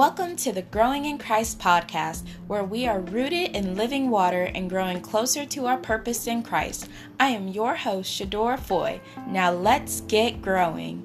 Welcome to the Growing in Christ podcast, where we are rooted in living water and growing closer to our purpose in Christ. I am your host, Shador Foy. Now let's get growing.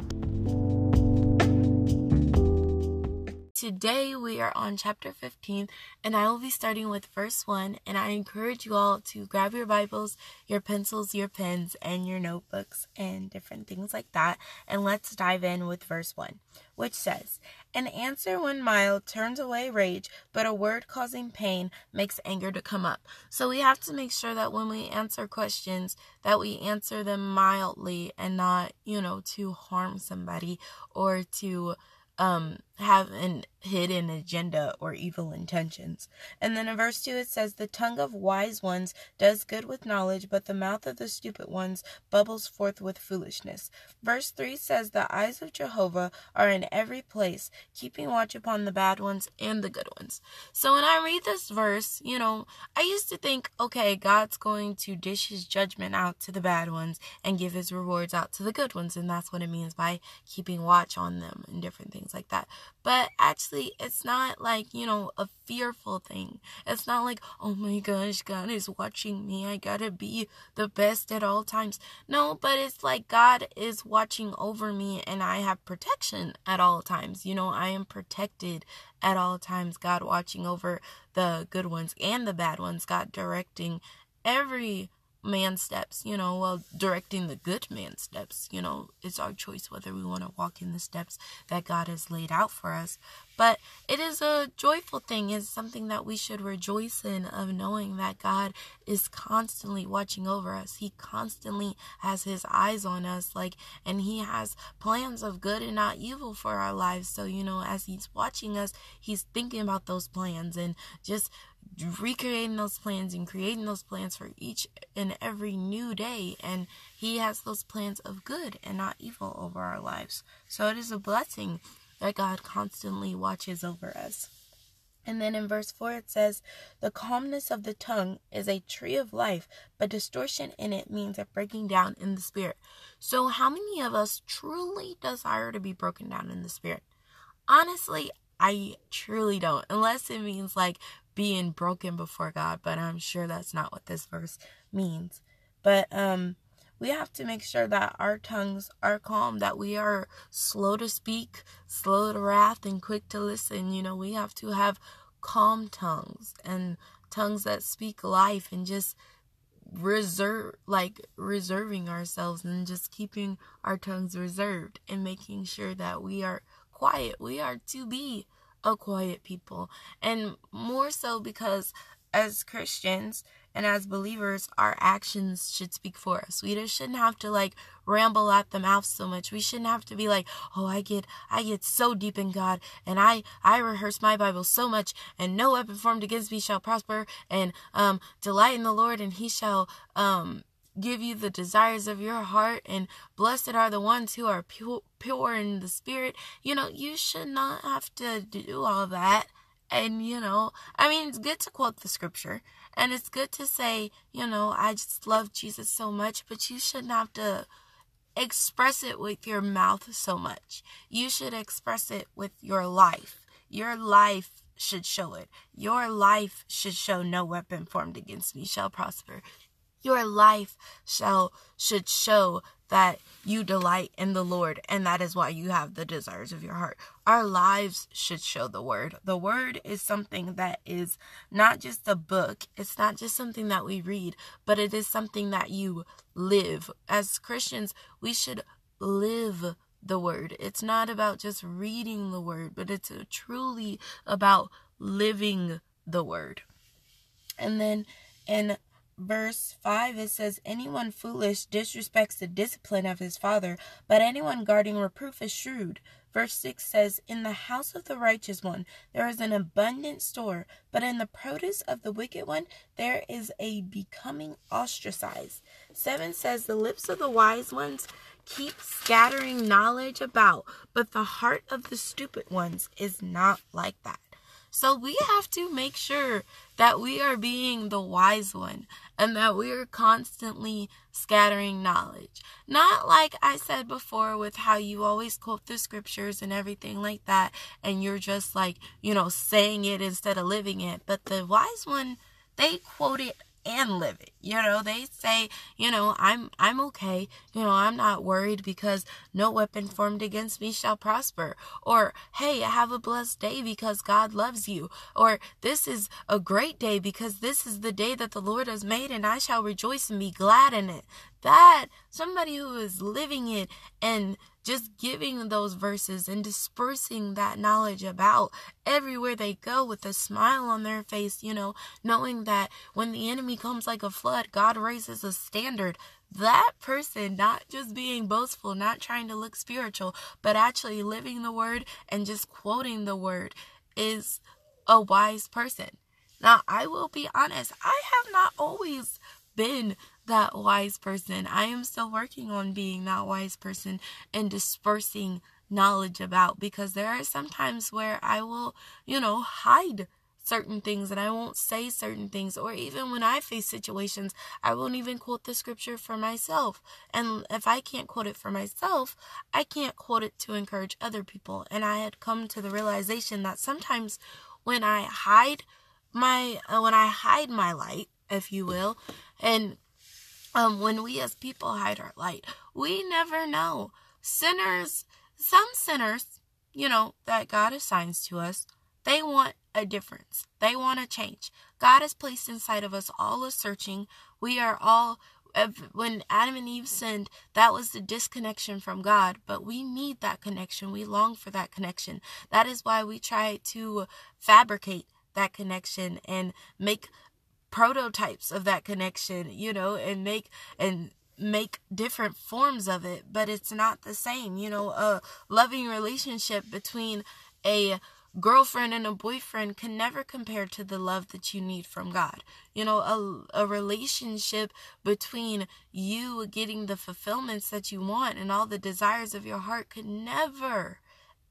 Today we are on chapter 15, and I will be starting with verse 1. And I encourage you all to grab your Bibles, your pencils, your pens, and your notebooks, and different things like that. And let's dive in with verse 1, which says, An answer when mild turns away rage, but a word causing pain makes anger to come up. So we have to make sure that when we answer questions, that we answer them mildly and not, you know, to harm somebody or to um have an hidden agenda or evil intentions. And then in verse 2 it says, The tongue of wise ones does good with knowledge, but the mouth of the stupid ones bubbles forth with foolishness. Verse 3 says, The eyes of Jehovah are in every place, keeping watch upon the bad ones and the good ones. So when I read this verse, you know, I used to think, okay, God's going to dish his judgment out to the bad ones and give his rewards out to the good ones. And that's what it means by keeping watch on them and different things like that. But actually, it's not like, you know, a fearful thing. It's not like, oh my gosh, God is watching me. I gotta be the best at all times. No, but it's like God is watching over me and I have protection at all times. You know, I am protected at all times. God watching over the good ones and the bad ones. God directing every man's steps, you know, while directing the good man's steps. You know, it's our choice whether we want to walk in the steps that God has laid out for us. But it is a joyful thing, it's something that we should rejoice in of knowing that God is constantly watching over us. He constantly has his eyes on us, like, and he has plans of good and not evil for our lives. So, you know, as he's watching us, he's thinking about those plans and just recreating those plans and creating those plans for each and every new day. And He has those plans of good and not evil over our lives. So it is a blessing that God constantly watches over us. And then in verse 4 it says, The calmness of the tongue is a tree of life, but distortion in it means a breaking down in the spirit. So, how many of us truly desire to be broken down in the spirit? Honestly, I truly don't, unless it means like being broken before God, but I'm sure that's not what this verse means. But um we have to make sure that our tongues are calm, that we are slow to speak, slow to wrath, and quick to listen. You know, we have to have calm tongues and tongues that speak life and just reserve like reserving ourselves and just keeping our tongues reserved and making sure that we are quiet. We are to be a quiet people. And more so because as Christians and as believers, our actions should speak for us. We just shouldn't have to like ramble at the mouth so much. We shouldn't have to be like, oh, I get, I get so deep in God, and I, I rehearse my Bible so much, and no weapon formed against me shall prosper, and um, delight in the Lord, and He shall um give you the desires of your heart and blessed are the ones who are pure, pure in the spirit you know you should not have to do all that and you know i mean it's good to quote the scripture and it's good to say you know i just love jesus so much but you shouldn't have to express it with your mouth so much. You should express it with your life. Your life should show it. Your life should show no weapon formed against me shall prosper. Your life shall should show that you delight in the Lord, and that is why you have the desires of your heart. Our lives should show the word. The word is something that is not just a book, it's not just something that we read, but it is something that you live. As Christians, we should live the word. It's not about just reading the word, but it's truly about living the word. And then in verse 5 it says anyone foolish disrespects the discipline of his father but anyone guarding reproof is shrewd. Verse 6 says in the house of the righteous one there is an abundant store but in the produce of the wicked one there is a becoming ostracized. 7 says the lips of the wise ones keep scattering knowledge about but the heart of the stupid ones is not like that. So we have to make sure that we are being the wise one and that we are constantly scattering knowledge. Not like I said before with how you always quote the scriptures and everything like that and you're just like, you know, saying it instead of living it, but the wise one they quote it and live it. You know, they say, you know, I'm I'm okay. You know, I'm not worried because no weapon formed against me shall prosper. Or, hey, have a blessed day because God loves you. Or this is a great day because this is the day that the Lord has made and I shall rejoice and be glad in it. That somebody who is living it and just giving those verses and dispersing that knowledge about everywhere they go with a smile on their face, you know, knowing that when the enemy comes like a flood, God raises a standard. That person, not just being boastful, not trying to look spiritual, but actually living the word and just quoting the word, is a wise person. Now, I will be honest, I have not always been that wise person. I am still working on being that wise person and dispersing knowledge about because there are some times where I will, you know, hide certain things and I won't say certain things. Or even when I face situations I won't even quote the scripture for myself. And if I can't quote it for myself I can't quote it to encourage other people. And I had come to the realization that sometimes when I hide my when I hide my light if you will and um, when we as people hide our light, we never know. Sinners, some sinners, you know, that God assigns to us, they want a difference. They want a change. God has placed inside of us all a searching. We are all, when Adam and Eve sinned, that was the disconnection from God, but we need that connection. We long for that connection. That is why we try to fabricate that connection and make prototypes of that connection, you know, and make and make different forms of it, but it's not the same. You know, a loving relationship between a girlfriend and a boyfriend can never compare to the love that you need from God. You know, a, a relationship between you getting the fulfillments that you want and all the desires of your heart could never,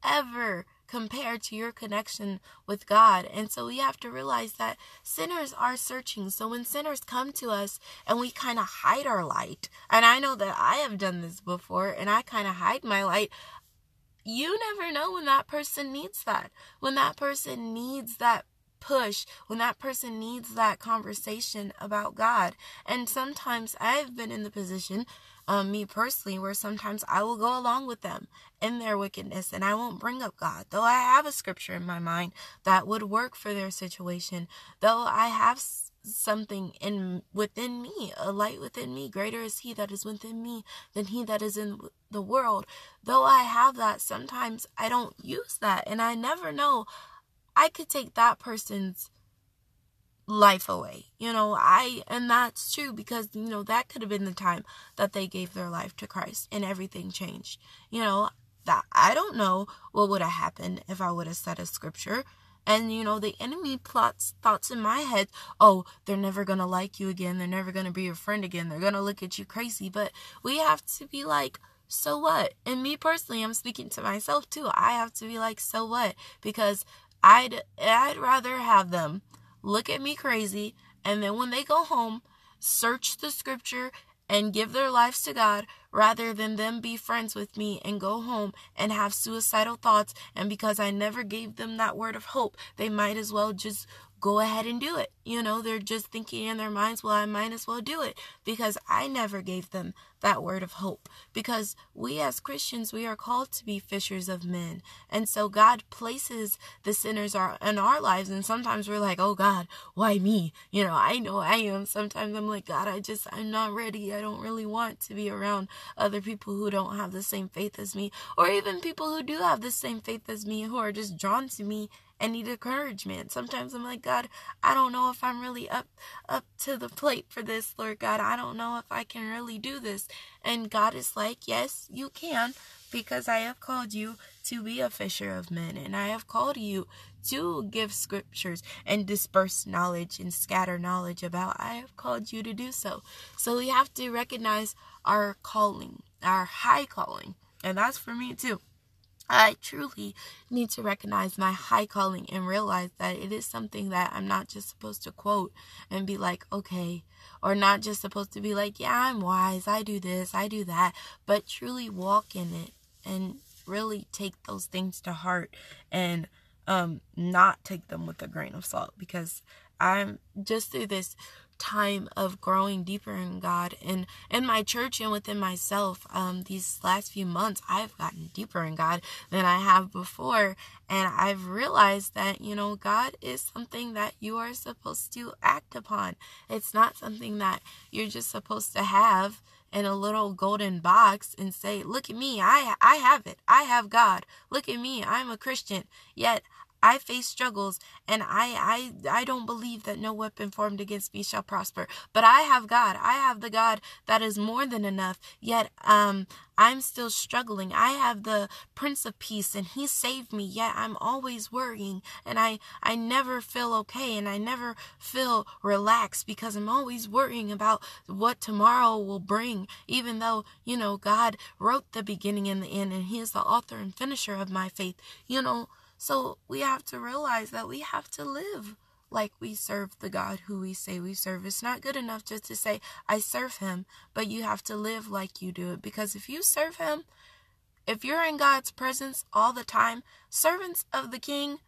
ever compared to your connection with God. And so we have to realize that sinners are searching. So when sinners come to us and we kind of hide our light, and I know that I have done this before and I kind of hide my light, you never know when that person needs that. When that person needs that push when that person needs that conversation about God. And sometimes I've been in the position um, me personally, where sometimes I will go along with them in their wickedness and I won't bring up God. Though I have a scripture in my mind that would work for their situation, though I have something in within me, a light within me, greater is he that is within me than he that is in the world. Though I have that, sometimes I don't use that and I never know I could take that person's life away. You know, I, and that's true because, you know, that could have been the time that they gave their life to Christ and everything changed. You know, that I don't know what would have happened if I would have said a scripture. And, you know, the enemy plots thoughts in my head, oh, they're never to like you again. They're never to be your friend again. They're to look at you crazy. But we have to be like, so what? And me personally, I'm speaking to myself too. I have to be like, so what? Because I'd, I'd rather have them look at me crazy, and then when they go home, search the scripture and give their lives to God rather than them be friends with me and go home and have suicidal thoughts. And because I never gave them that word of hope, they might as well just go ahead and do it. You know, they're just thinking in their minds, well, I might as well do it because I never gave them that word of hope. Because we as Christians, we are called to be fishers of men. And so God places the sinners in our lives. And sometimes we're like, oh God, why me? You know, I know I am. Sometimes I'm like, God, I just, I'm not ready. I don't really want to be around other people who don't have the same faith as me, or even people who do have the same faith as me who are just drawn to me and need encouragement. Sometimes I'm like, God, I don't know if I'm really up up to the plate for this, Lord God. I don't know if I can really do this. And God is like, Yes, you can, because I have called you to be a fisher of men, and I have called you to give scriptures and disperse knowledge and scatter knowledge about. I have called you to do so. So we have to recognize our calling, our high calling. And that's for me too. I truly need to recognize my high calling and realize that it is something that I'm not just supposed to quote and be like, okay, or not just supposed to be like, yeah, I'm wise, I do this, I do that, but truly walk in it and really take those things to heart and um not take them with a grain of salt because I'm just through this time of growing deeper in God and in my church and within myself um these last few months I've gotten deeper in God than I have before. And I've realized that you know God is something that you are supposed to act upon. It's not something that you're just supposed to have in a little golden box and say look at me. I I have it. I have God. Look at me. I'm a Christian. Yet I face struggles and I, I, I don't believe that no weapon formed against me shall prosper. But I have God. I have the God that is more than enough. Yet, um, I'm still struggling. I have the Prince of Peace and he saved me. Yet I'm always worrying and I, I never feel okay and I never feel relaxed because I'm always worrying about what tomorrow will bring. Even though, you know, God wrote the beginning and the end and he is the author and finisher of my faith. You know, so we have to realize that we have to live like we serve the God who we say we serve. It's not good enough just to say, I serve him, but you have to live like you do it. Because if you serve him, if you're in God's presence all the time, servants of the king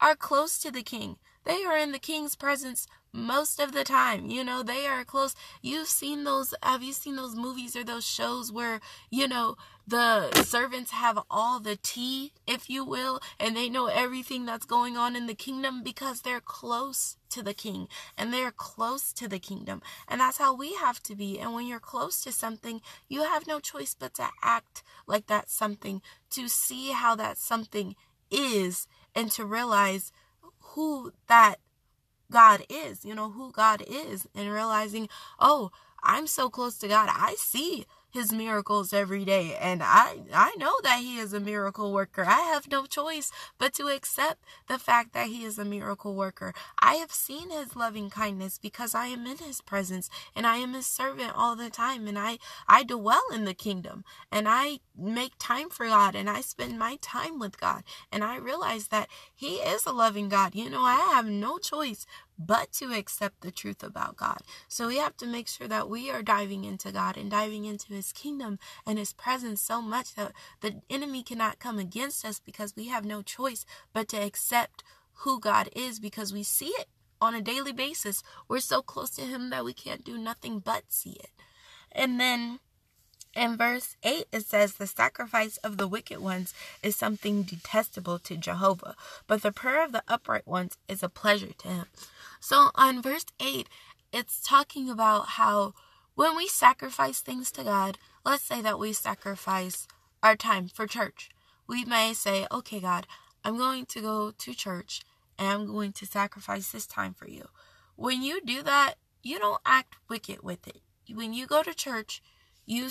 are close to the king. They are in the king's presence most of the time. You know, they are close. You've seen those, have you seen those movies or those shows where, you know, the servants have all the tea, if you will, and they know everything that's going on in the kingdom because they're close to the king and they're close to the kingdom. And that's how we have to be. And when you're close to something, you have no choice but to act like that something, to see how that something is, and to realize who that God is, you know, who God is, and realizing, oh, I'm so close to God. I see his miracles every day and I I know that he is a miracle worker. I have no choice but to accept the fact that he is a miracle worker. I have seen his loving kindness because I am in his presence and I am his servant all the time and I I dwell in the kingdom and I make time for God and I spend my time with God and I realize that he is a loving God. You know, I have no choice but to accept the truth about God. So we have to make sure that we are diving into God and diving into His kingdom and His presence so much that the enemy cannot come against us because we have no choice but to accept who God is because we see it on a daily basis. We're so close to Him that we can't do nothing but see it. And then in verse 8, it says, The sacrifice of the wicked ones is something detestable to Jehovah, but the prayer of the upright ones is a pleasure to him. So on verse 8, it's talking about how when we sacrifice things to God, let's say that we sacrifice our time for church. We may say, Okay, God, I'm going to go to church and I'm going to sacrifice this time for you. When you do that, you don't act wicked with it. When you go to church, you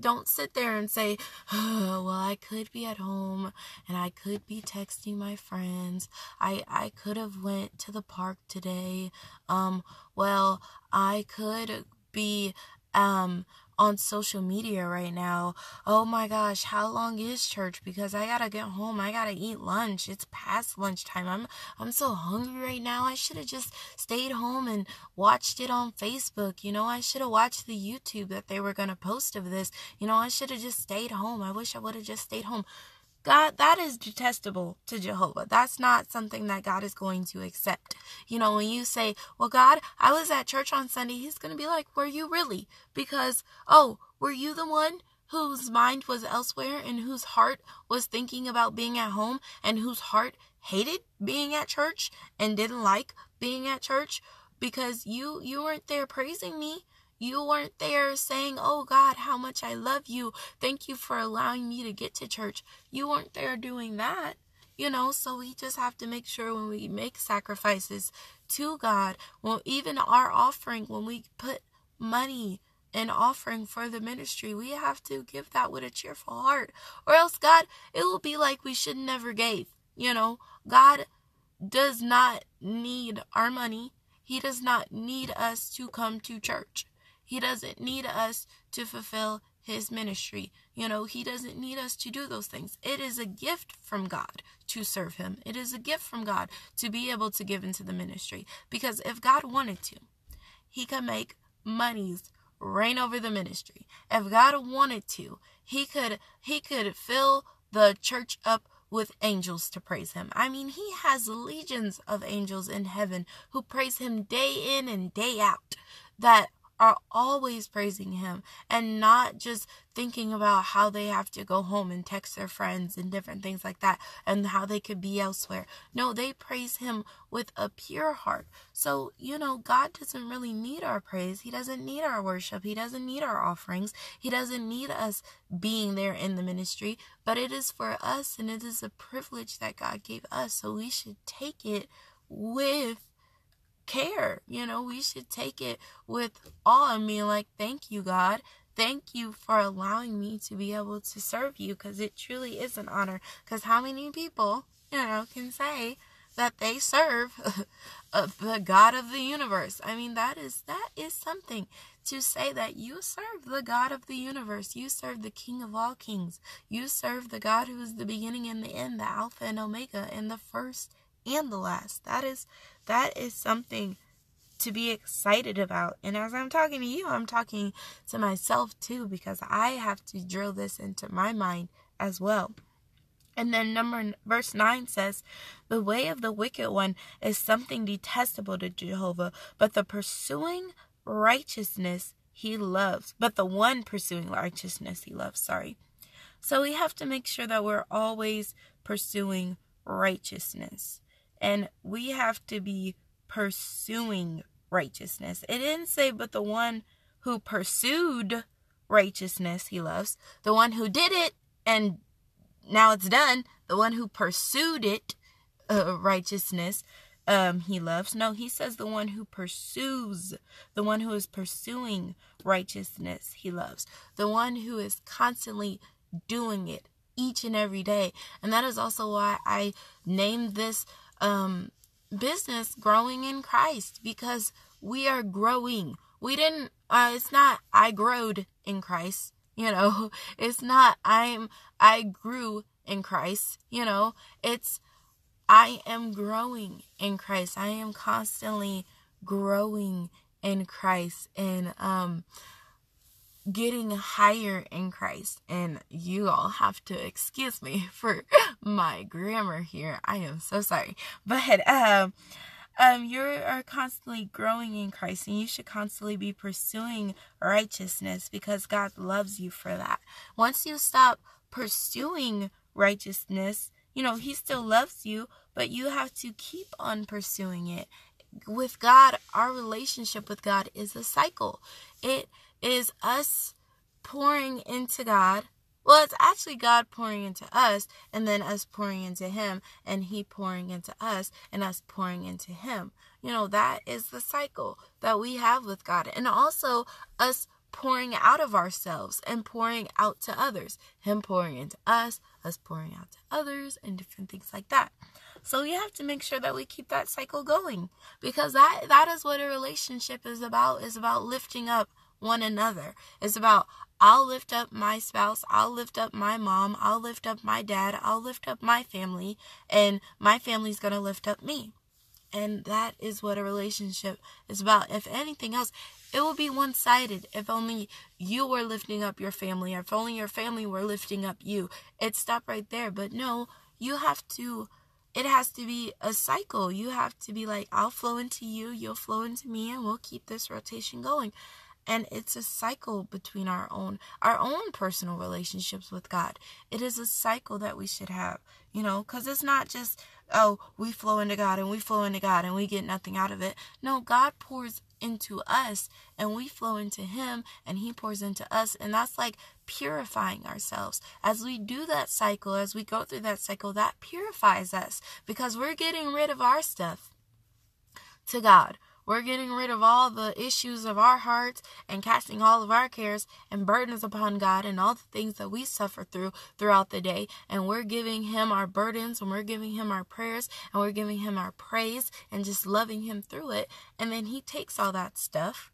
don't sit there and say, oh, well, I could be at home and I could be texting my friends. I, I could have went to the park today. Um, well, I could be, um, on social media right now. Oh my gosh, how long is church? Because I gotta get home. I gotta eat lunch. It's past lunchtime. I'm I'm so hungry right now. I should have just stayed home and watched it on Facebook. You know, I should have watched the YouTube that they were gonna post of this. You know, I should have just stayed home. I wish I would have just stayed home. God, that is detestable to Jehovah. That's not something that God is going to accept. You know, when you say, Well, God, I was at church on Sunday, He's going to be like, Were you really? Because, oh, were you the one whose mind was elsewhere and whose heart was thinking about being at home and whose heart hated being at church and didn't like being at church? Because you you weren't there praising me. You weren't there saying, Oh God, how much I love you. Thank you for allowing me to get to church. You weren't there doing that. You know, so we just have to make sure when we make sacrifices to God, well, even our offering, when we put money and offering for the ministry, we have to give that with a cheerful heart. Or else, God, it will be like we should never gave. You know, God does not need our money. He does not need us to come to church. He doesn't need us to fulfill his ministry. You know, he doesn't need us to do those things. It is a gift from God to serve him. It is a gift from God to be able to give into the ministry. Because if God wanted to, he could make monies reign over the ministry. If God wanted to, he could he could fill the church up with angels to praise him. I mean, he has legions of angels in heaven who praise him day in and day out that are always praising him and not just thinking about how they have to go home and text their friends and different things like that and how they could be elsewhere. No, they praise him with a pure heart. So, you know, God doesn't really need our praise. He doesn't need our worship. He doesn't need our offerings. He doesn't need us being there in the ministry, but it is for us and it is a privilege that God gave us. So we should take it with care. You know, we should take it with awe and being like, thank you, God. Thank you for allowing me to be able to serve you because it truly is an honor. Because how many people, you know, can say that they serve the God of the universe? I mean, that is that is something to say that you serve the God of the universe. You serve the King of all kings. You serve the God who is the beginning and the end, the Alpha and Omega, and the first and the last. That is that is something to be excited about. And as I'm talking to you, I'm talking to myself too because I have to drill this into my mind as well. And then number verse 9 says, "The way of the wicked one is something detestable to Jehovah, but the pursuing righteousness he loves. But the one pursuing righteousness he loves, sorry. So we have to make sure that we're always pursuing righteousness and we have to be pursuing righteousness. It didn't say, but the one who pursued righteousness he loves, the one who did it and now it's done, the one who pursued it, uh, righteousness, um, he loves. No, he says the one who pursues, the one who is pursuing righteousness, he loves. The one who is constantly doing it each and every day. And that is also why I named this um, business growing in Christ because we are growing. We didn't, uh, it's not, I growed in Christ, you know, it's not, I'm, I grew in Christ, you know, it's, I am growing in Christ. I am constantly growing in Christ. And, um, getting higher in Christ. And you all have to excuse me for my grammar here. I am so sorry. But um um you are constantly growing in Christ and you should constantly be pursuing righteousness because God loves you for that. Once you stop pursuing righteousness, you know, he still loves you, but you have to keep on pursuing it. With God, our relationship with God is a cycle. It is us pouring into God. Well, it's actually God pouring into us, and then us pouring into Him, and He pouring into us, and us pouring into Him. You know, that is the cycle that we have with God. And also us pouring out of ourselves and pouring out to others. Him pouring into us, us pouring out to others, and different things like that. So we have to make sure that we keep that cycle going because that that is what a relationship is about is about lifting up one another. It's about I'll lift up my spouse, I'll lift up my mom, I'll lift up my dad, I'll lift up my family, and my family's going to lift up me. And that is what a relationship is about. If anything else, it will be one sided if only you were lifting up your family, or if only your family were lifting up you. It stopped right there. But no, you have to, it has to be a cycle. You have to be like, I'll flow into you, you'll flow into me, and we'll keep this rotation going and it's a cycle between our own our own personal relationships with God. It is a cycle that we should have, you know, cuz it's not just oh, we flow into God and we flow into God and we get nothing out of it. No, God pours into us and we flow into him and he pours into us and that's like purifying ourselves as we do that cycle as we go through that cycle that purifies us because we're getting rid of our stuff to God we're getting rid of all the issues of our hearts and casting all of our cares and burdens upon God and all the things that we suffer through throughout the day. And we're giving Him our burdens and we're giving Him our prayers and we're giving Him our praise and just loving Him through it. And then He takes all that stuff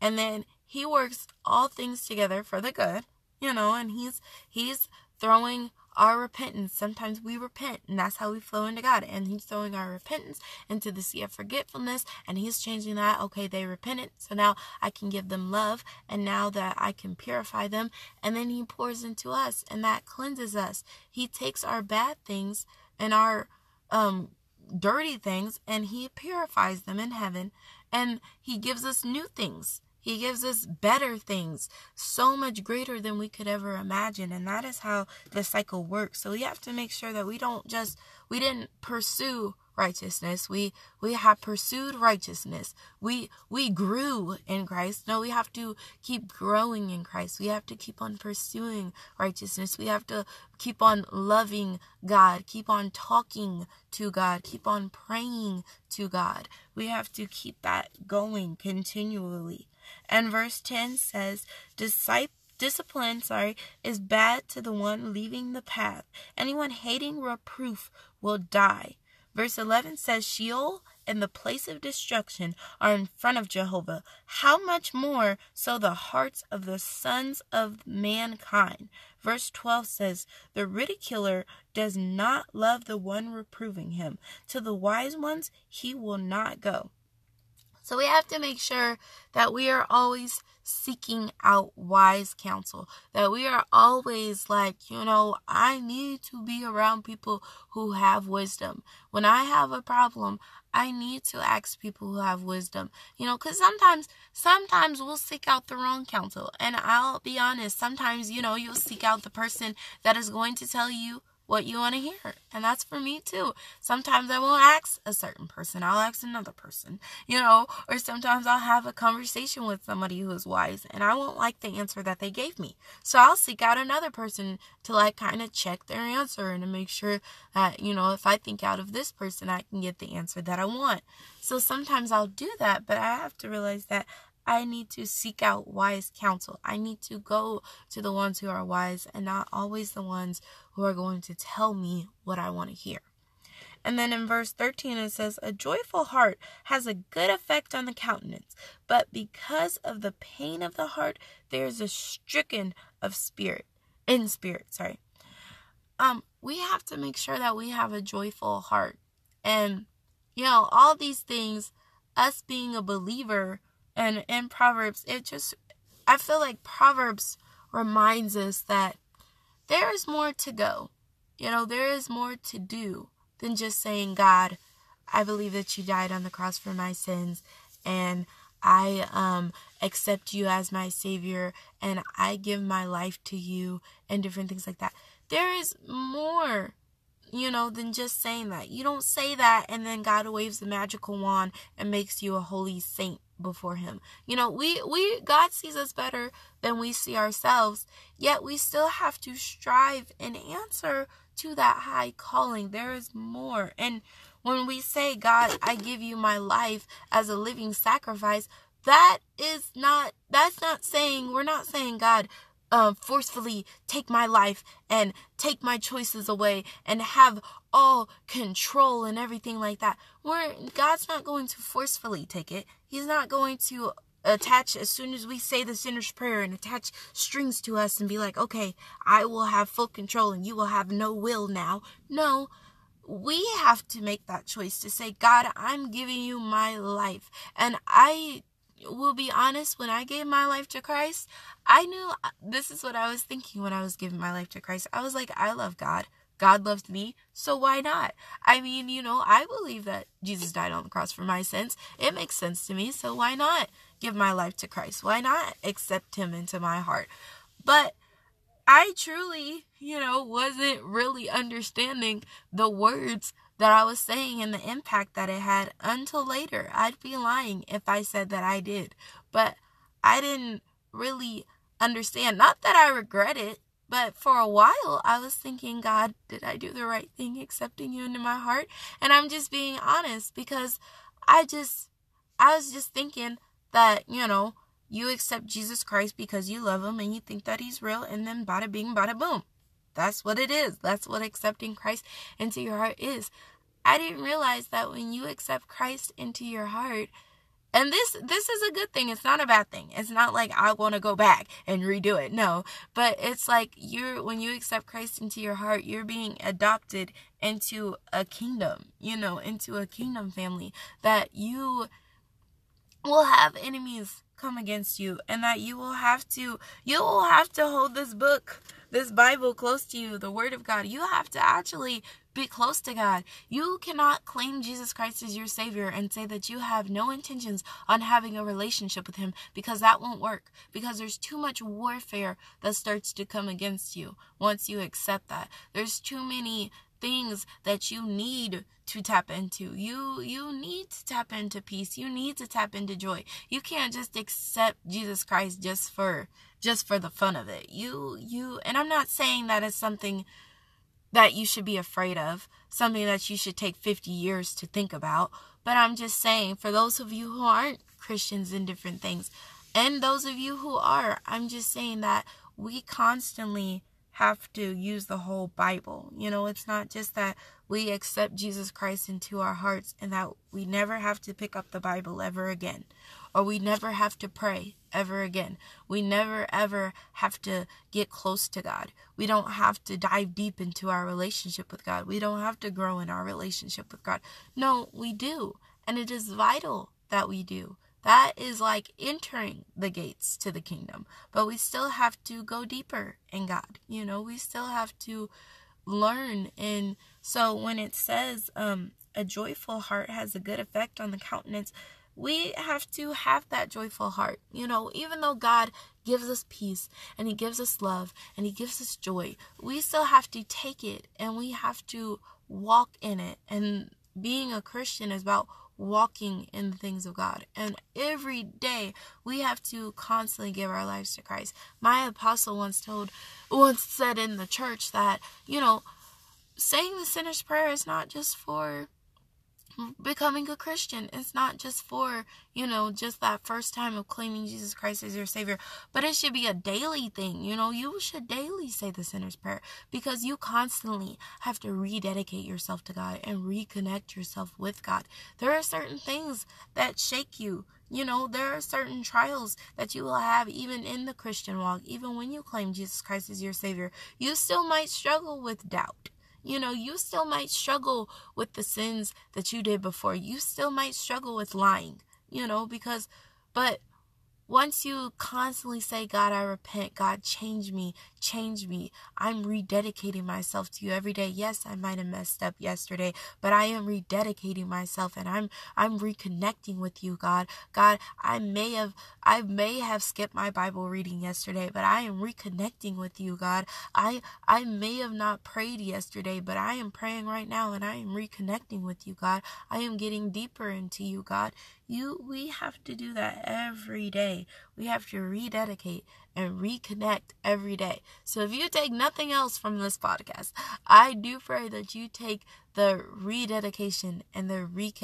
and then He works all things together for the good you know, and he's he's throwing our repentance. Sometimes we repent, and that's how we flow into God. And He's throwing our repentance into the sea of forgetfulness, and He's changing that. Okay, they repented, so now I can give them love, and now that I can purify them, and then He pours into us, and that cleanses us. He takes our bad things and our um dirty things, and He purifies them in heaven, and He gives us new things. He gives us better things, so much greater than we could ever imagine. And that is how the cycle works. So we have to make sure that we don't just, we didn't pursue righteousness. We we have pursued righteousness. We we grew in Christ. No, we have to keep growing in Christ. We have to keep on pursuing righteousness. We have to keep on loving God, keep on talking to God, keep on praying to God. We have to keep that going continually. And verse 10 says, discipline, sorry, is bad to the one leaving the path. Anyone hating reproof will die. Verse 11 says, Sheol and the place of destruction are in front of Jehovah. How much more so the hearts of the sons of mankind? Verse 12 says, The ridiculer does not love the one reproving him. To the wise ones he will not go. So we have to make sure that we are always seeking out wise counsel, that we are always like, you know, I need to be around people who have wisdom. When I have a problem, I need to ask people who have wisdom, you know, because sometimes, sometimes we'll seek out the wrong counsel. And I'll be honest, sometimes, you know, you'll seek out the person that is going to tell you what you want to hear. And that's for me too. Sometimes I won't ask a certain person, I'll ask another person, you know, or sometimes I'll have a conversation with somebody who is wise and I won't like the answer that they gave me. So I'll seek out another person to like kind of check their answer and to make sure that, you know, if I think out of this person, I can get the answer that I want. So sometimes I'll do that, but I have to realize that I need to seek out wise counsel. I need to go to the ones who are wise and not always the ones who are going to tell me what I want to hear. And then in verse 13 it says, A joyful heart has a good effect on the countenance, but because of the pain of the heart, there is a stricken of spirit, in spirit, sorry. Um, we have to make sure that we have a joyful heart. And, you know, all these things, us being a believer, and in Proverbs, it just, I feel like Proverbs reminds us that there is more to go. You know, there is more to do than just saying, God, I believe that you died on the cross for my sins and I um accept you as my savior and I give my life to you and different things like that. There is more you know, than just saying that. You don't say that and then God waves the magical wand and makes you a holy saint before him. You know, we we God sees us better than we see ourselves, yet we still have to strive and answer to that high calling. There is more. And when we say, God, I give you my life as a living sacrifice, that is not that's not saying we're not saying God um, forcefully take my life and take my choices away and have all control and everything like that. We're, God's not going to forcefully take it. He's not going to attach as soon as we say the sinner's prayer and attach strings to us and be like, okay, I will have full control and you will have no will now. No, we have to make that choice to say, God, I'm giving you my life. And I will be honest, when I gave my life to Christ, I knew uh, this is what I was thinking when I was giving my life to Christ. I was like, I love God. God loves me, so why not? I mean, you know, I believe that Jesus died on the cross for my sins. It makes sense to me, so why not give my life to Christ? Why not accept Him into my heart? But I truly, you know, wasn't really understanding the words that I was saying and the impact that it had until later. I'd be lying if I said that I did. But I didn't really understand. Not that I regret it, but for a while I was thinking, God, did I do the right thing accepting you into my heart? And I'm just being honest because I just, I was just thinking that, you know, you accept Jesus Christ because you love him and you think that he's real and then bada bing, bada boom. That's what it is. That's what accepting Christ into your heart is. I didn't realize that when you accept Christ into your heart, and this this is a good thing it's not a bad thing. It's not like i want to go back and redo it no. But it's like you're when you accept christ into your heart you're being adopted into a kingdom you know into a kingdom family that you will have enemies come against you and that you will have to you will have to hold this book this bible close to you the word of god you have to actually be close to God. You cannot claim Jesus Christ as your Savior and say that you have no intentions on having a relationship with Him because that won't work. Because there's too much warfare that starts to come against you once you accept that. There's too many things that you need to tap into. You you need to tap into peace. You need to tap into joy. You can't just accept Jesus Christ just for just for the fun of it. You you and I'm not saying that it's something that you should be afraid of, something that you should take 50 years to think about. But I'm just saying, for those of you who aren't Christians in different things, and those of you who are, I'm just saying that we constantly have to use the whole Bible. You know, it's not just that we accept Jesus Christ into our hearts and that we never have to pick up the Bible ever again, or we never have to pray ever again. We never ever have to get close to God. We don't have to dive deep into our relationship with God. We don't have to grow in our relationship with God. No, we do. And it is vital that we do. That is like entering the gates to the kingdom. But we still have to go deeper in God. You know, we still have to learn. And so when it says um, a joyful heart has a good effect on the countenance, we have to have that joyful heart. You know, even though God gives us peace and He gives us love and He gives us joy, we still have to take it and we have to walk in it. And being a Christian is about walking in the things of God. And every day we have to constantly give our lives to Christ. My apostle once told, once said in the church that, you know, saying the sinner's prayer is not just for becoming a Christian. It's not just for, you know, just that first time of claiming Jesus Christ as your Savior, but it should be a daily thing. You know, you should daily say the sinner's prayer because you constantly have to rededicate yourself to God and reconnect yourself with God. There are certain things that shake you. You know, there are certain trials that you will have even in the Christian walk, even when you claim Jesus Christ as your Savior. You still might struggle with doubt you know, you still might struggle with the sins that you did before. You still might struggle with lying, you know, because, but once you constantly say, God, I repent, God, change me, change me, I'm rededicating myself to you every day. Yes, I might have messed up yesterday, but I am rededicating myself and I'm I'm reconnecting with you, God. God, I may have I may have skipped my Bible reading yesterday, but I am reconnecting with you, God. I I may have not prayed yesterday, but I am praying right now and I am reconnecting with you, God. I am getting deeper into you, God. You we have to do that every day. We have to rededicate and reconnect every day. So if you take nothing else from this podcast, I do pray that you take the rededication and the re-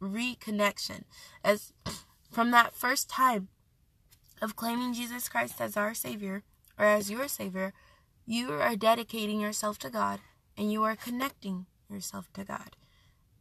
reconnection as from that first time of claiming Jesus Christ as our savior or as your savior, you are dedicating yourself to God and you are connecting yourself to God.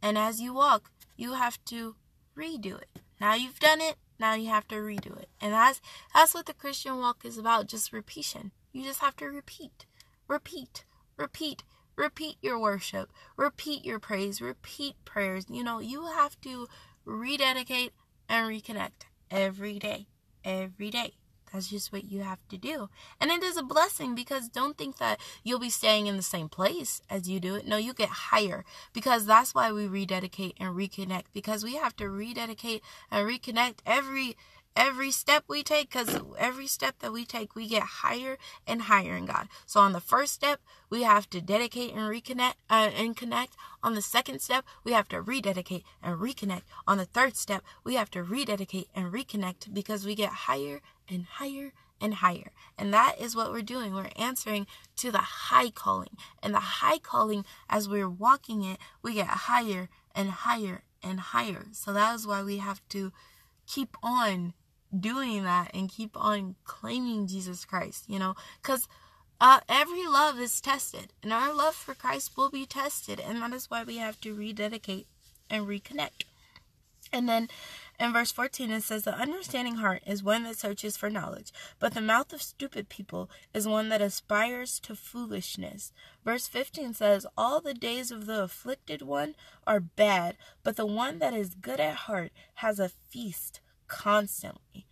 And as you walk, you have to redo it. Now you've done it, now you have to redo it. And that's that's what the Christian walk is about, just repetition. You just have to repeat. Repeat. Repeat. Repeat your worship. Repeat your praise. Repeat prayers. You know, you have to rededicate and reconnect every day. Every day. That's just what you have to do. And it is a blessing because don't think that you'll be staying in the same place as you do it. No, you get higher because that's why we rededicate and reconnect because we have to rededicate and reconnect every every step we take because every step that we take we get higher and higher in god. So on the first step we have to dedicate and reconnect uh, and connect. On the second step we have to rededicate and reconnect. On the third step we have to rededicate and reconnect because we get higher and higher and higher. And that is what we're doing. We're answering to the high calling. And the high calling as we're walking it we get higher and higher and higher. So that is why we have to keep on doing that and keep on claiming Jesus Christ, you know, because uh, every love is tested, and our love for Christ will be tested, and that is why we have to rededicate and reconnect. And then In verse 14, it says, The understanding heart is one that searches for knowledge, but the mouth of stupid people is one that aspires to foolishness. Verse 15 says, All the days of the afflicted one are bad, but the one that is good at heart has a feast constantly.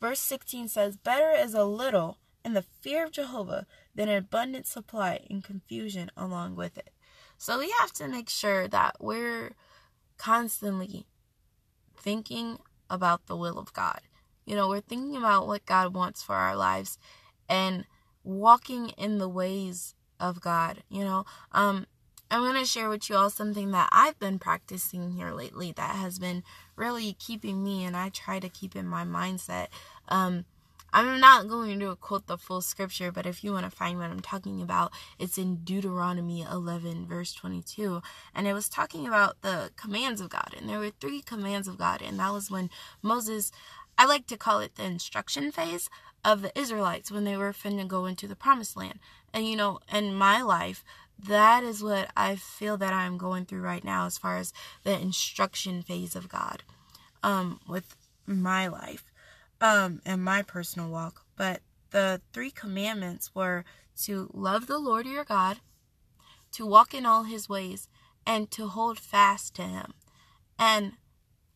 Verse 16 says, Better is a little in the fear of Jehovah than an abundant supply and confusion along with it. So we have to make sure that we're constantly thinking about the will of God. You know, we're thinking about what God wants for our lives and walking in the ways of God. You know, um, I'm going to share with you all something that I've been practicing here lately that has been really keeping me and I try to keep in my mindset. Um, I'm not going to quote the full scripture, but if you want to find what I'm talking about, it's in Deuteronomy 11, verse 22. And it was talking about the commands of God. And there were three commands of God. And that was when Moses, I like to call it the instruction phase of the Israelites when they were finna go into the promised land. And you know, in my life, that is what I feel that I'm going through right now as far as the instruction phase of God um, with my life um, in my personal walk. But the three commandments were to love the Lord your God, to walk in all his ways, and to hold fast to him. And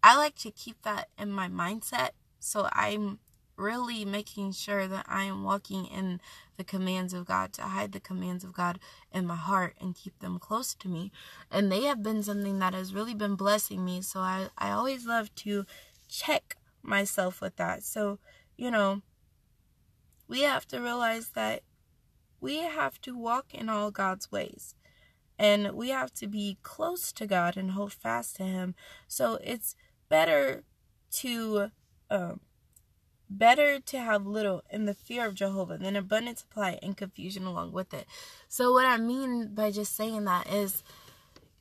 I like to keep that in my mindset. So I'm really making sure that I am walking in the commands of God, to hide the commands of God in my heart and keep them close to me. And they have been something that has really been blessing me. So I, I always love to check myself with that. So, you know, we have to realize that we have to walk in all God's ways. And we have to be close to God and hold fast to Him. So it's better to um, better to have little in the fear of Jehovah than abundant supply and confusion along with it. So what I mean by just saying that is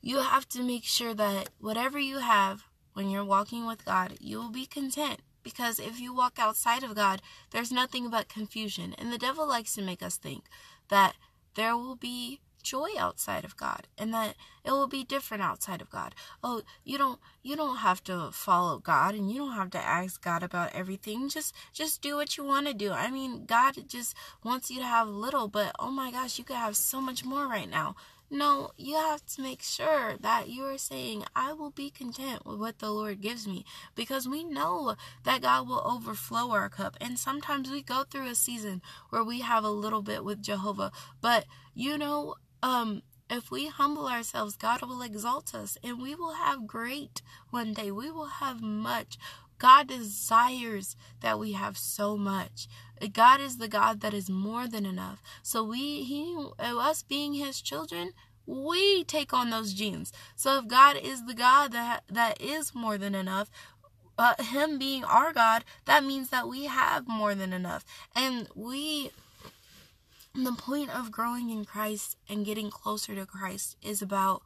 you have to make sure that whatever you have when you're walking with God, you will be content. Because if you walk outside of God, there's nothing but confusion. And the devil likes to make us think that there will be joy outside of God and that it will be different outside of God. Oh, you don't you don't have to follow God and you don't have to ask God about everything. Just just do what you want to do. I mean, God just wants you to have little, but oh my gosh, you could have so much more right now. No, you have to make sure that you are saying, I will be content with what the Lord gives me because we know that God will overflow our cup. And sometimes we go through a season where we have a little bit with Jehovah, but you know, um, if we humble ourselves, God will exalt us and we will have great one day. We will have much. God desires that we have so much. God is the God that is more than enough. So we, he, us being His children, we take on those genes. So if God is the God that that is more than enough, uh, Him being our God, that means that we have more than enough, and we. The point of growing in Christ and getting closer to Christ is about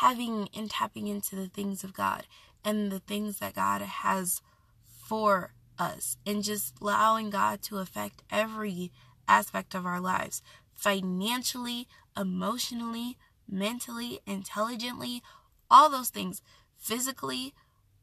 having and tapping into the things of God and the things that God has for us and just allowing God to affect every aspect of our lives financially, emotionally, mentally, intelligently, all those things, physically,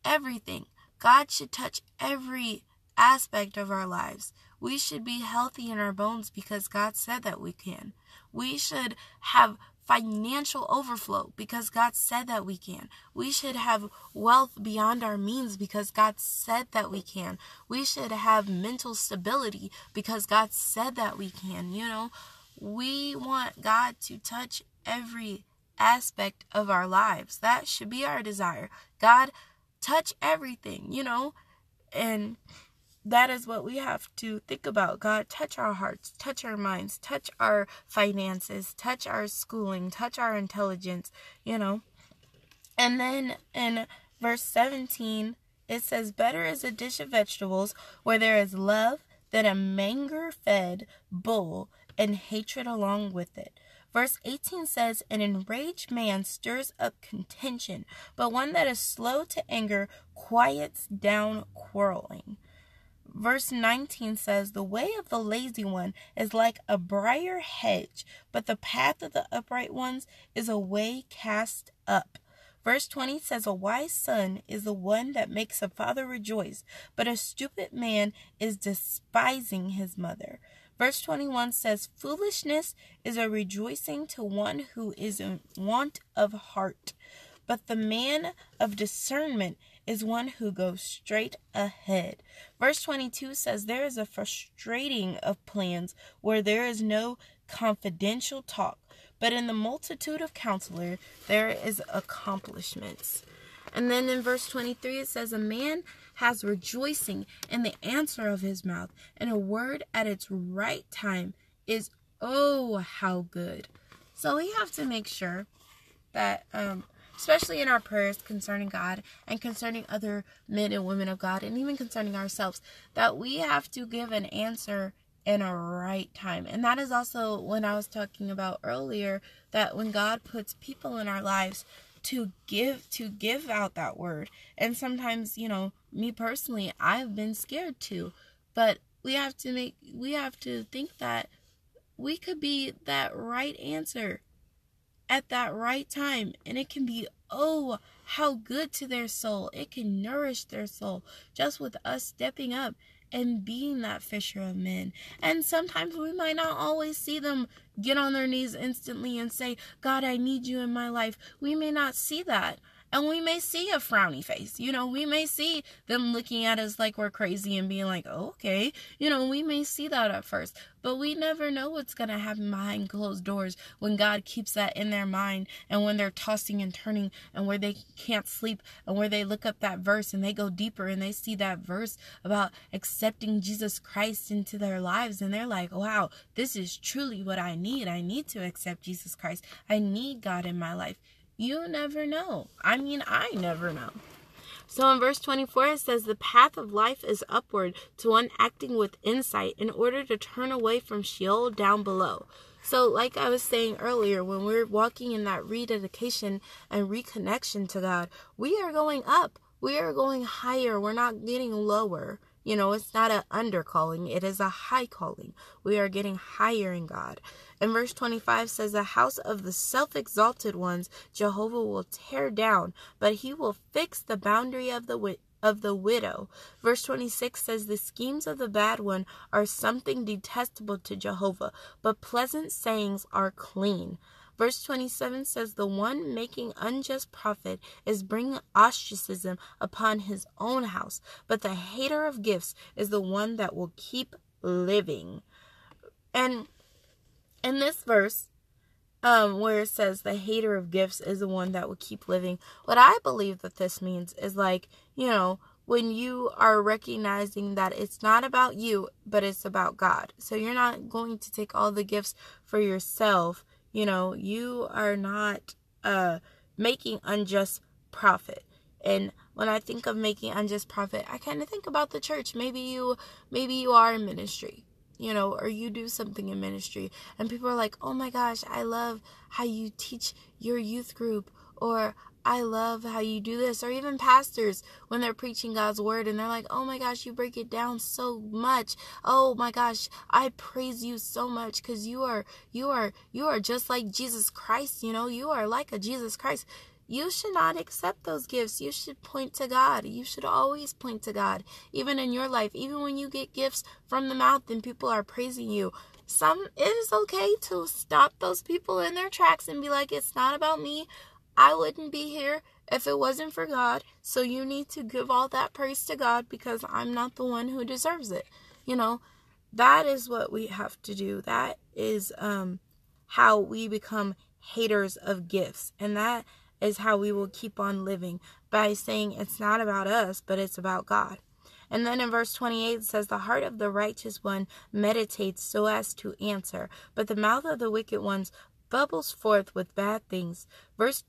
everything. God should touch every aspect of our lives. We should be healthy in our bones because God said that we can. We should have financial overflow because God said that we can. We should have wealth beyond our means because God said that we can. We should have mental stability because God said that we can. You know, we want God to touch every aspect of our lives. That should be our desire. God, touch everything, you know, and that is what we have to think about. God, touch our hearts, touch our minds, touch our finances, touch our schooling, touch our intelligence, you know. And then in verse 17, it says, Better is a dish of vegetables where there is love than a manger fed bull and hatred along with it. Verse 18 says, An enraged man stirs up contention, but one that is slow to anger quiets down quarreling. Verse 19 says, The way of the lazy one is like a briar hedge, but the path of the upright ones is a way cast up. Verse 20 says, A wise son is the one that makes a father rejoice, but a stupid man is despising his mother. Verse 21 says, Foolishness is a rejoicing to one who is in want of heart, but the man of discernment is one who goes straight ahead. Verse 22 says, There is a frustrating of plans where there is no confidential talk, but in the multitude of counselor there is accomplishments. And then in verse 23 it says, A man has rejoicing in the answer of his mouth, and a word at its right time is oh how good. So we have to make sure that um especially in our prayers concerning God and concerning other men and women of God and even concerning ourselves, that we have to give an answer in a right time. And that is also when I was talking about earlier that when God puts people in our lives to give to give out that word. And sometimes, you know, me personally, I've been scared too. But we have to make we have to think that we could be that right answer at that right time and it can be oh how good to their soul it can nourish their soul just with us stepping up and being that fisher of men. And sometimes we might not always see them get on their knees instantly and say, God, I need you in my life. We may not see that. And we may see a frowny face. You know, we may see them looking at us like we're crazy and being like, oh, okay. You know, we may see that at first. But we never know what's going to happen behind closed doors when God keeps that in their mind and when they're tossing and turning and where they can't sleep and where they look up that verse and they go deeper and they see that verse about accepting Jesus Christ into their lives and they're like, wow, this is truly what I need. I need to accept Jesus Christ. I need God in my life. You never know. I mean, I never know. So in verse 24, it says, The path of life is upward to one acting with insight in order to turn away from Sheol down below. So, like I was saying earlier, when we're walking in that rededication and reconnection to God, we are going up. We are going higher. We're not getting lower. You know, it's not an under calling, it is a high calling. We are getting higher in God. And verse 25 says, The house of the self exalted ones Jehovah will tear down, but he will fix the boundary of the wit of the widow. Verse 26 says, The schemes of the bad one are something detestable to Jehovah, but pleasant sayings are clean. Verse 27 says, The one making unjust profit is bringing ostracism upon his own house, but the hater of gifts is the one that will keep living. And in this verse, um, where it says the hater of gifts is the one that will keep living, what I believe that this means is like, you know, when you are recognizing that it's not about you, but it's about God. So you're not going to take all the gifts for yourself you know, you are not uh, making unjust profit. And when I think of making unjust profit, I kind of think about the church. Maybe you, maybe you are in ministry, you know, or you do something in ministry, and people are like, "Oh my gosh, I love how you teach your youth group," or I love how you do this, or even pastors when they're preaching God's word and they're like, oh my gosh, you break it down so much. Oh my gosh, I praise you so much because you are, you are, you are just like Jesus Christ, you know, you are like a Jesus Christ. You should not accept those gifts. You should point to God. You should always point to God, even in your life, even when you get gifts from the mouth and people are praising you some it is okay to stop those people in their tracks and be like it's not about me I wouldn't be here if it wasn't for God. So you need to give all that praise to God because I'm not the one who deserves it. You know, that is what we have to do. That is um how we become haters of gifts. And that is how we will keep on living by saying it's not about us, but it's about God. And then in verse 28 it says, The heart of the righteous one meditates so as to answer, but the mouth of the wicked ones bubbles forth with bad things. Verse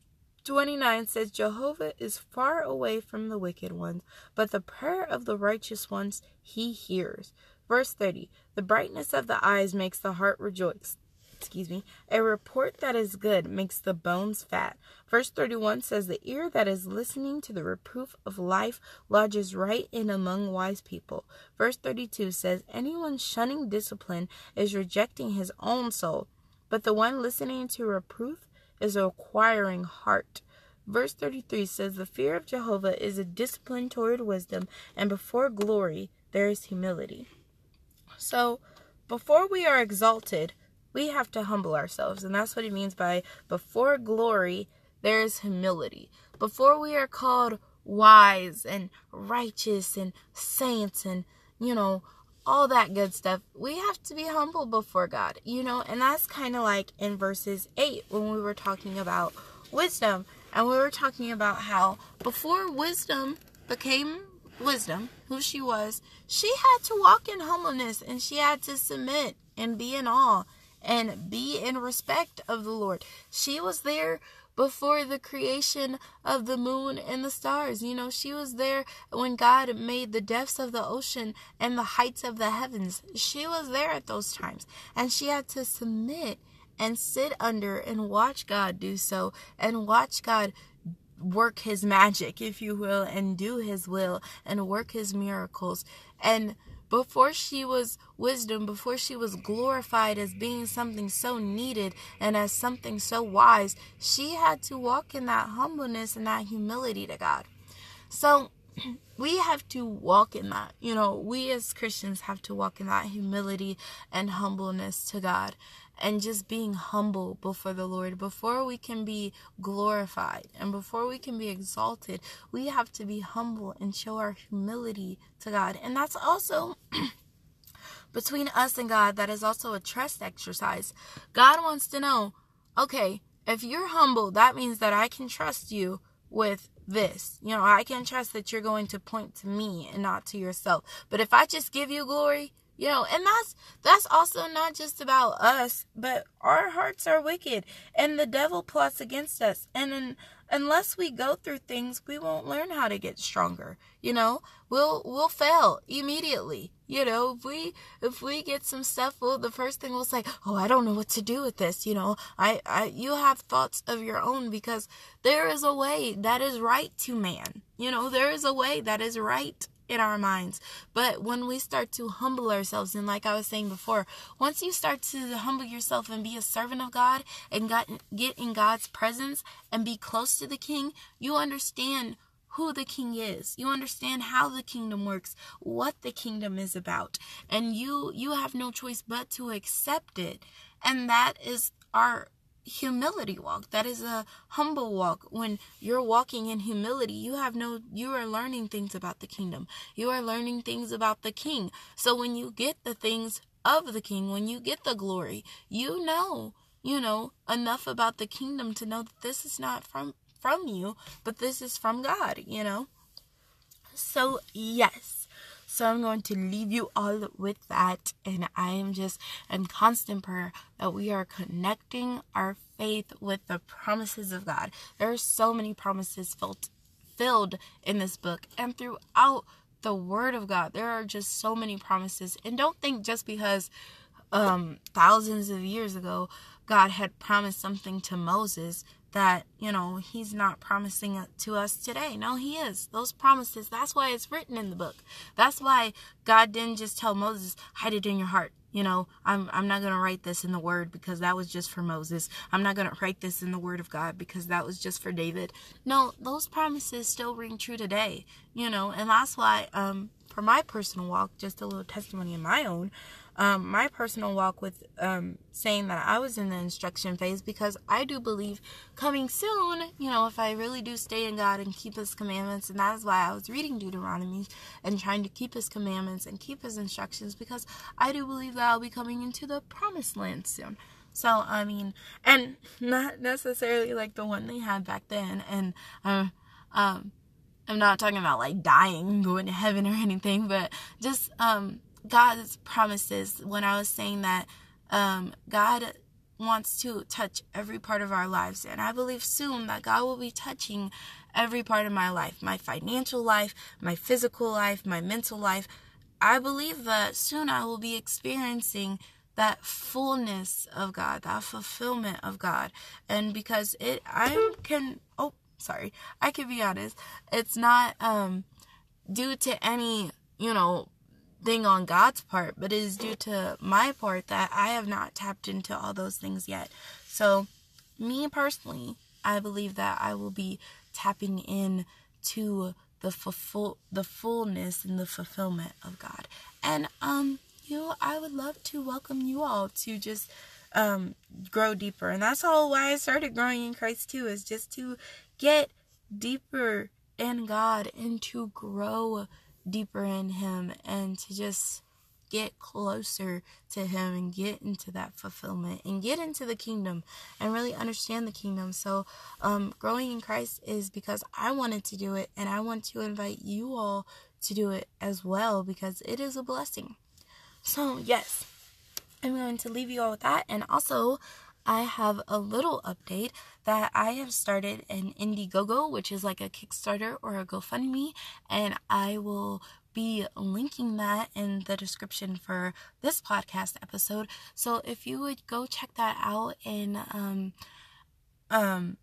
29 says, Jehovah is far away from the wicked ones, but the prayer of the righteous ones he hears. Verse 30 The brightness of the eyes makes the heart rejoice. Excuse me. A report that is good makes the bones fat. Verse 31 says, The ear that is listening to the reproof of life lodges right in among wise people. Verse 32 says, Anyone shunning discipline is rejecting his own soul, but the one listening to reproof is a acquiring heart. verse 33 says, The fear of Jehovah is a discipline toward wisdom, and before glory there is humility. So, before we are exalted, we have to humble ourselves. And that's what he means by before glory, there is humility. Before we are called wise and righteous and saints and, you know, all that good stuff, we have to be humble before God, you know, and that's kind of like in verses 8 when we were talking about wisdom. And we were talking about how before wisdom became wisdom, who she was, she had to walk in humbleness and she had to submit and be in awe and be in respect of the Lord. She was there before the creation of the moon and the stars. You know, she was there when God made the depths of the ocean and the heights of the heavens. She was there at those times. And she had to submit and sit under and watch God do so and watch God work his magic, if you will, and do his will and work his miracles. And before she was wisdom, before she was glorified as being something so needed and as something so wise, she had to walk in that humbleness and that humility to God. So we have to walk in that. You know, we as Christians have to walk in that humility and humbleness to God and just being humble before the Lord. Before we can be glorified and before we can be exalted, we have to be humble and show our humility to God. And that's also between us and God, that is also a trust exercise. God wants to know okay, if you're humble, that means that I can trust you with this. You know, I can trust that you're going to point to me and not to yourself. But if I just give you glory, you know, and that's that's also not just about us, but our hearts are wicked and the devil plots against us. And then unless we go through things, we won't learn how to get stronger. You know, we'll we'll fail immediately. You know, if we if we get some stuff, well, the first thing we'll say, "Oh, I don't know what to do with this." You know, I I you have thoughts of your own because there is a way that is right to man. You know, there is a way that is right in our minds. But when we start to humble ourselves, and like I was saying before, once you start to humble yourself and be a servant of God and get in God's presence and be close to the King, you understand who the king is. You understand how the kingdom works what the kingdom is about. And you you have no choice but to accept it. And that is our humility walk. That is a humble walk. When you're walking in humility, you have no, you are learning things about the kingdom. You are learning things about the king. So when you get the things of the king, when you get the glory, you know, you know, enough about the kingdom to know that this is not from, from you, but this is from God, you know? So, yes, so I'm going to leave you all with that. And I am just in constant prayer that we are connecting our faith with the promises of God. There are so many promises filled, filled in this book and throughout the Word of God. There are just so many promises. And don't think just because um, thousands of years ago God had promised something to Moses that, you know, he's not promising to us today. No, he is. Those promises, that's why it's written in the book. That's why God didn't just tell Moses, hide it in your heart. You know, I'm I'm not going to write this in the word because that was just for Moses. I'm not going to write this in the word of God because that was just for David. No, those promises still ring true today, you know, and that's why um for my personal walk, just a little testimony of my own, um, my personal walk with um, saying that I was in the instruction phase because I do believe coming soon, you know, if I really do stay in God and keep His commandments, and that is why I was reading Deuteronomy and trying to keep His commandments and keep His instructions because I do believe that I'll be coming into the promised land soon. So, I mean, and not necessarily like the one they had back then, and uh, um, I'm not talking about like dying, going to heaven or anything, but just um God's promises when I was saying that um, God wants to touch every part of our lives. And I believe soon that God will be touching every part of my life my financial life, my physical life, my mental life. I believe that soon I will be experiencing that fullness of God, that fulfillment of God. And because it, I can, oh, sorry, I can be honest, it's not um, due to any, you know, thing on God's part, but it is due to my part that I have not tapped into all those things yet. So, me personally, I believe that I will be tapping in to the full the fullness and the fulfillment of God. And um you know, I would love to welcome you all to just um grow deeper. And that's all why I started growing in Christ too is just to get deeper in God and to grow deeper in him and to just get closer to him and get into that fulfillment and get into the kingdom and really understand the kingdom. So um, growing in christ is because i wanted to do it and i want to invite you all to do it as well because it is a blessing. So yes i'm going to leave you all with that and also I have a little update that I have started an Indiegogo, which is like a Kickstarter or a GoFundMe, and I will be linking that in the description for this podcast episode. So if you would go check that out and um um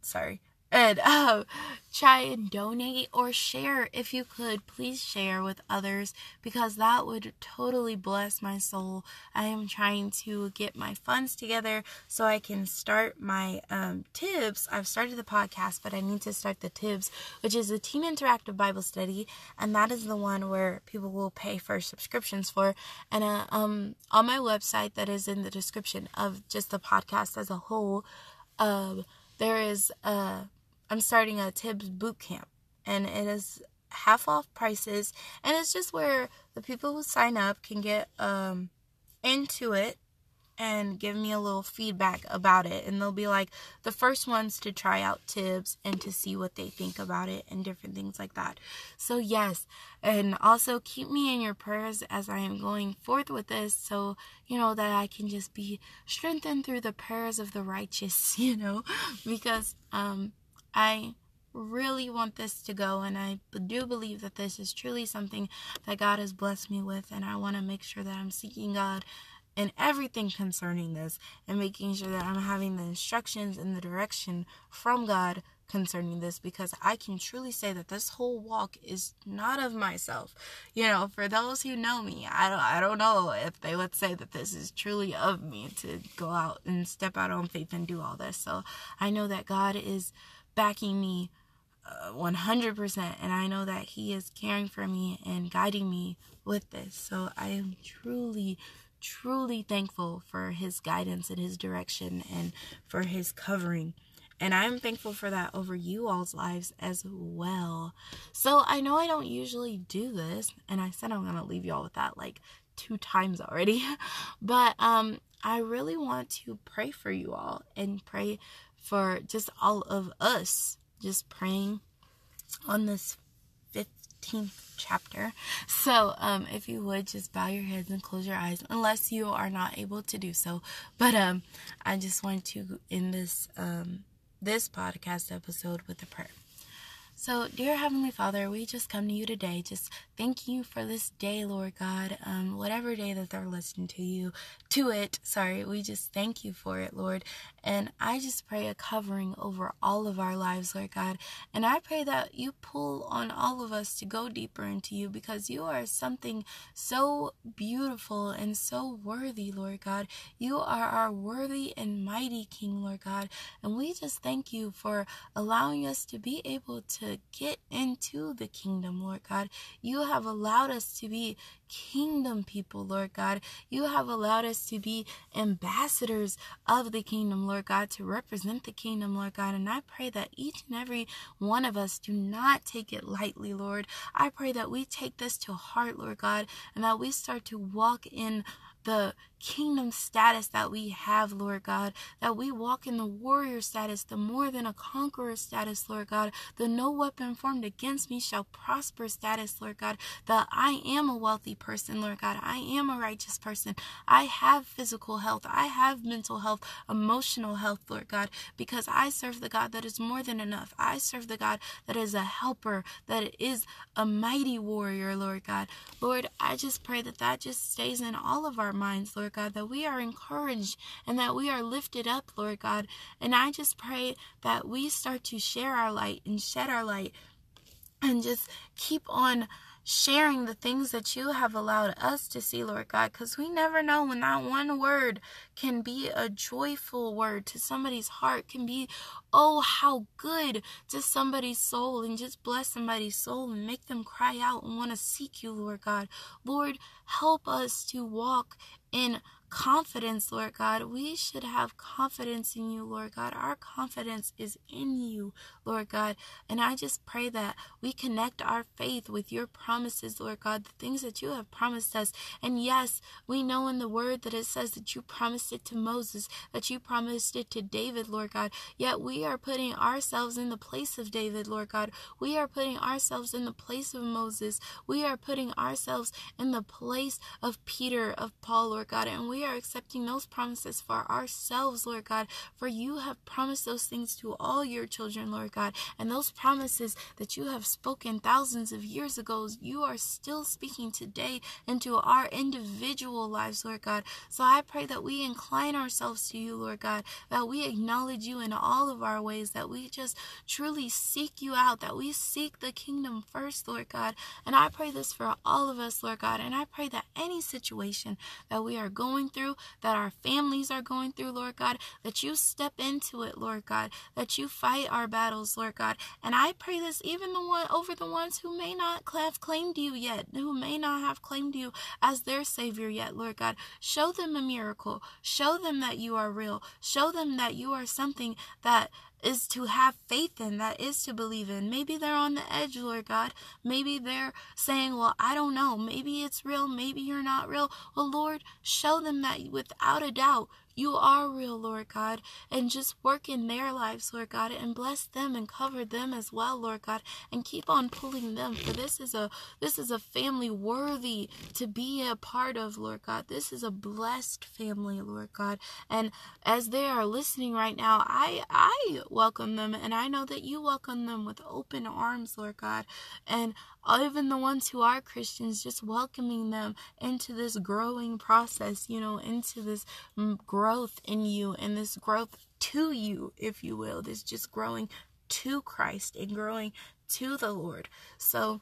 sorry and uh, try and donate or share if you could. Please share with others because that would totally bless my soul. I am trying to get my funds together so I can start my um, Tibbs. I've started the podcast, but I need to start the Tibbs, which is a teen interactive Bible study, and that is the one where people will pay for subscriptions for. And uh, um, on my website, that is in the description of just the podcast as a whole. Uh, there is a I'm starting a Tibbs boot camp, and it is half off prices, and it's just where the people who sign up can get um into it and give me a little feedback about it. And they'll be like the first ones to try out Tibbs and to see what they think about it and different things like that. So, yes, and also keep me in your prayers as I am going forth with this so, you know, that I can just be strengthened through the prayers of the righteous, you know, because, um, I really want this to go and I do believe that this is truly something that God has blessed me with and I want to make sure that I'm seeking God in everything concerning this and making sure that I'm having the instructions and the direction from God concerning this because I can truly say that this whole walk is not of myself. You know, for those who know me, I don't I don't know if they would say that this is truly of me to go out and step out on faith and do all this. So I know that God is backing me uh, 100% and I know that he is caring for me and guiding me with this. So I am truly truly thankful for his guidance and his direction and for his covering. And I'm thankful for that over you all's lives as well. So I know I don't usually do this, and I said I'm gonna leave y'all with that like two times already. But um I really want to pray for you all and pray for just all of us just praying on this 15th chapter. So, um, if you would just bow your heads and close your eyes, unless you are not able to do so. But um, I just want to end this um, this podcast episode with a prayer. So, dear Heavenly Father, we just come to you today. Just thank you for this day, Lord God. Um, whatever day that they're listening to you, to it, sorry, we just thank you for it, Lord. And I just pray a covering over all of our lives, Lord God. And I pray that you pull on all of us to go deeper into you because you are something so beautiful and so worthy, Lord God. You are our worthy and mighty King, Lord God. And we just thank you for allowing us to be able to get into the kingdom, Lord God. You have allowed us to be kingdom people, Lord God. You have allowed us to be ambassadors of the kingdom, Lord God, to represent the kingdom, Lord God. And I pray that each and every one of us do not take it lightly, Lord. I pray that we take this to heart, Lord God, and that we start to walk in the kingdom status that we have, Lord God, that we walk in the warrior status, the more than a conqueror status, Lord God, the no weapon formed against me shall prosper status, Lord God, that I am a wealthy person, Lord God, I am a righteous person, I have physical health, I have mental health, emotional health, Lord God, because I serve the God that is more than enough. I serve the God that is a helper, that is a mighty warrior, Lord God. Lord, I just pray that that just stays in all of our minds, Lord God, that we are encouraged and that we are lifted up, Lord God. And I just pray that we start to share our light and shed our light and just keep on sharing the things that you have allowed us to see, Lord God, because we never know when that one word can be a joyful word to somebody's heart, can be, oh, how good to somebody's soul, and just bless somebody's soul and make them cry out and want to seek you, Lord God. Lord, help us to walk in confidence, Lord God. We should have confidence in you, Lord God. Our confidence is in you, Lord God. And I just pray that we connect our faith with your promises, Lord God, the things that you have promised us. And yes, we know in the word that it says that you promised it to Moses, that you promised it to David, Lord God. Yet we are putting ourselves in the place of David, Lord God. We are putting ourselves in the place of Moses. We are putting ourselves in the place of Peter, of Paul, Lord God. And we are accepting those promises for ourselves, Lord God, for you have promised those things to all your children, Lord God. And those promises that you have spoken thousands of years ago, you are still speaking today into our individual lives, Lord God. So I pray that we incline ourselves to you, Lord God, that we acknowledge you in all of our ways, that we just truly seek you out, that we seek the kingdom first, Lord God. And I pray this for all of us, Lord God. And I pray that any situation that we are going through, that our families are going through, Lord God, that you step into it, Lord God, that you fight our battles, Lord God. And I pray this even the one over the ones who may not have claimed you yet, who may not have claimed you as their Savior yet, Lord God. Show them a miracle. Show them that you are real. Show them that you are something that is to have faith in, that is to believe in. Maybe they're on the edge, Lord God. Maybe they're saying, Well, I don't know. Maybe it's real. Maybe you're not real. Well, Lord, show them that without a doubt you are real, Lord God, and just work in their lives, Lord God, and bless them and cover them as well, Lord God, and keep on pulling them. For this is a this is a family worthy to be a part of, Lord God. This is a blessed family, Lord God. And as they are listening right now, I I welcome them and I know that you welcome them with open arms, Lord God. And even the ones who are Christians, just welcoming them into this growing process, you know, into this mm, growth in you and this growth to you, if you will, this just growing to Christ and growing to the Lord. So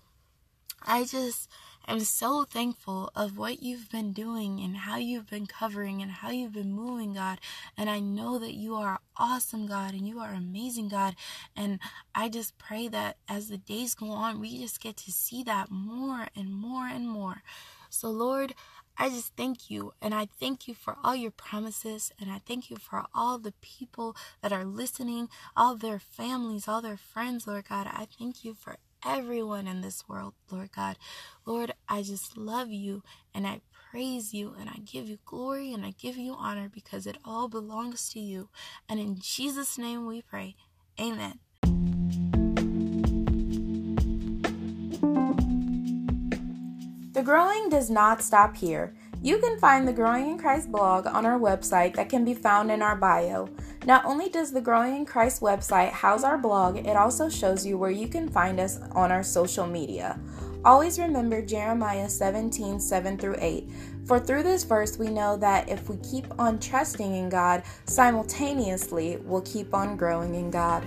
I just am so thankful of what you've been doing and how you've been covering and how you've been moving, God. And I know that you are awesome, God, and you are amazing, God. And I just pray that as the days go on, we just get to see that more and more and more. So, Lord, I just thank you. And I thank you for all your promises. And I thank you for all the people that are listening, all their families, all their friends, Lord God. I thank you for everyone in this world, Lord God. Lord, I just love you and I praise you and I give you glory and I give you honor because it all belongs to you. And in Jesus' name we pray. Amen. The growing does not stop here. You can find the Growing in Christ blog on our website that can be found in our bio. Not only does the Growing in Christ website house our blog, it also shows you where you can find us on our social media. Always remember Jeremiah 17 7 through 8. For through this verse, we know that if we keep on trusting in God, simultaneously we'll keep on growing in God.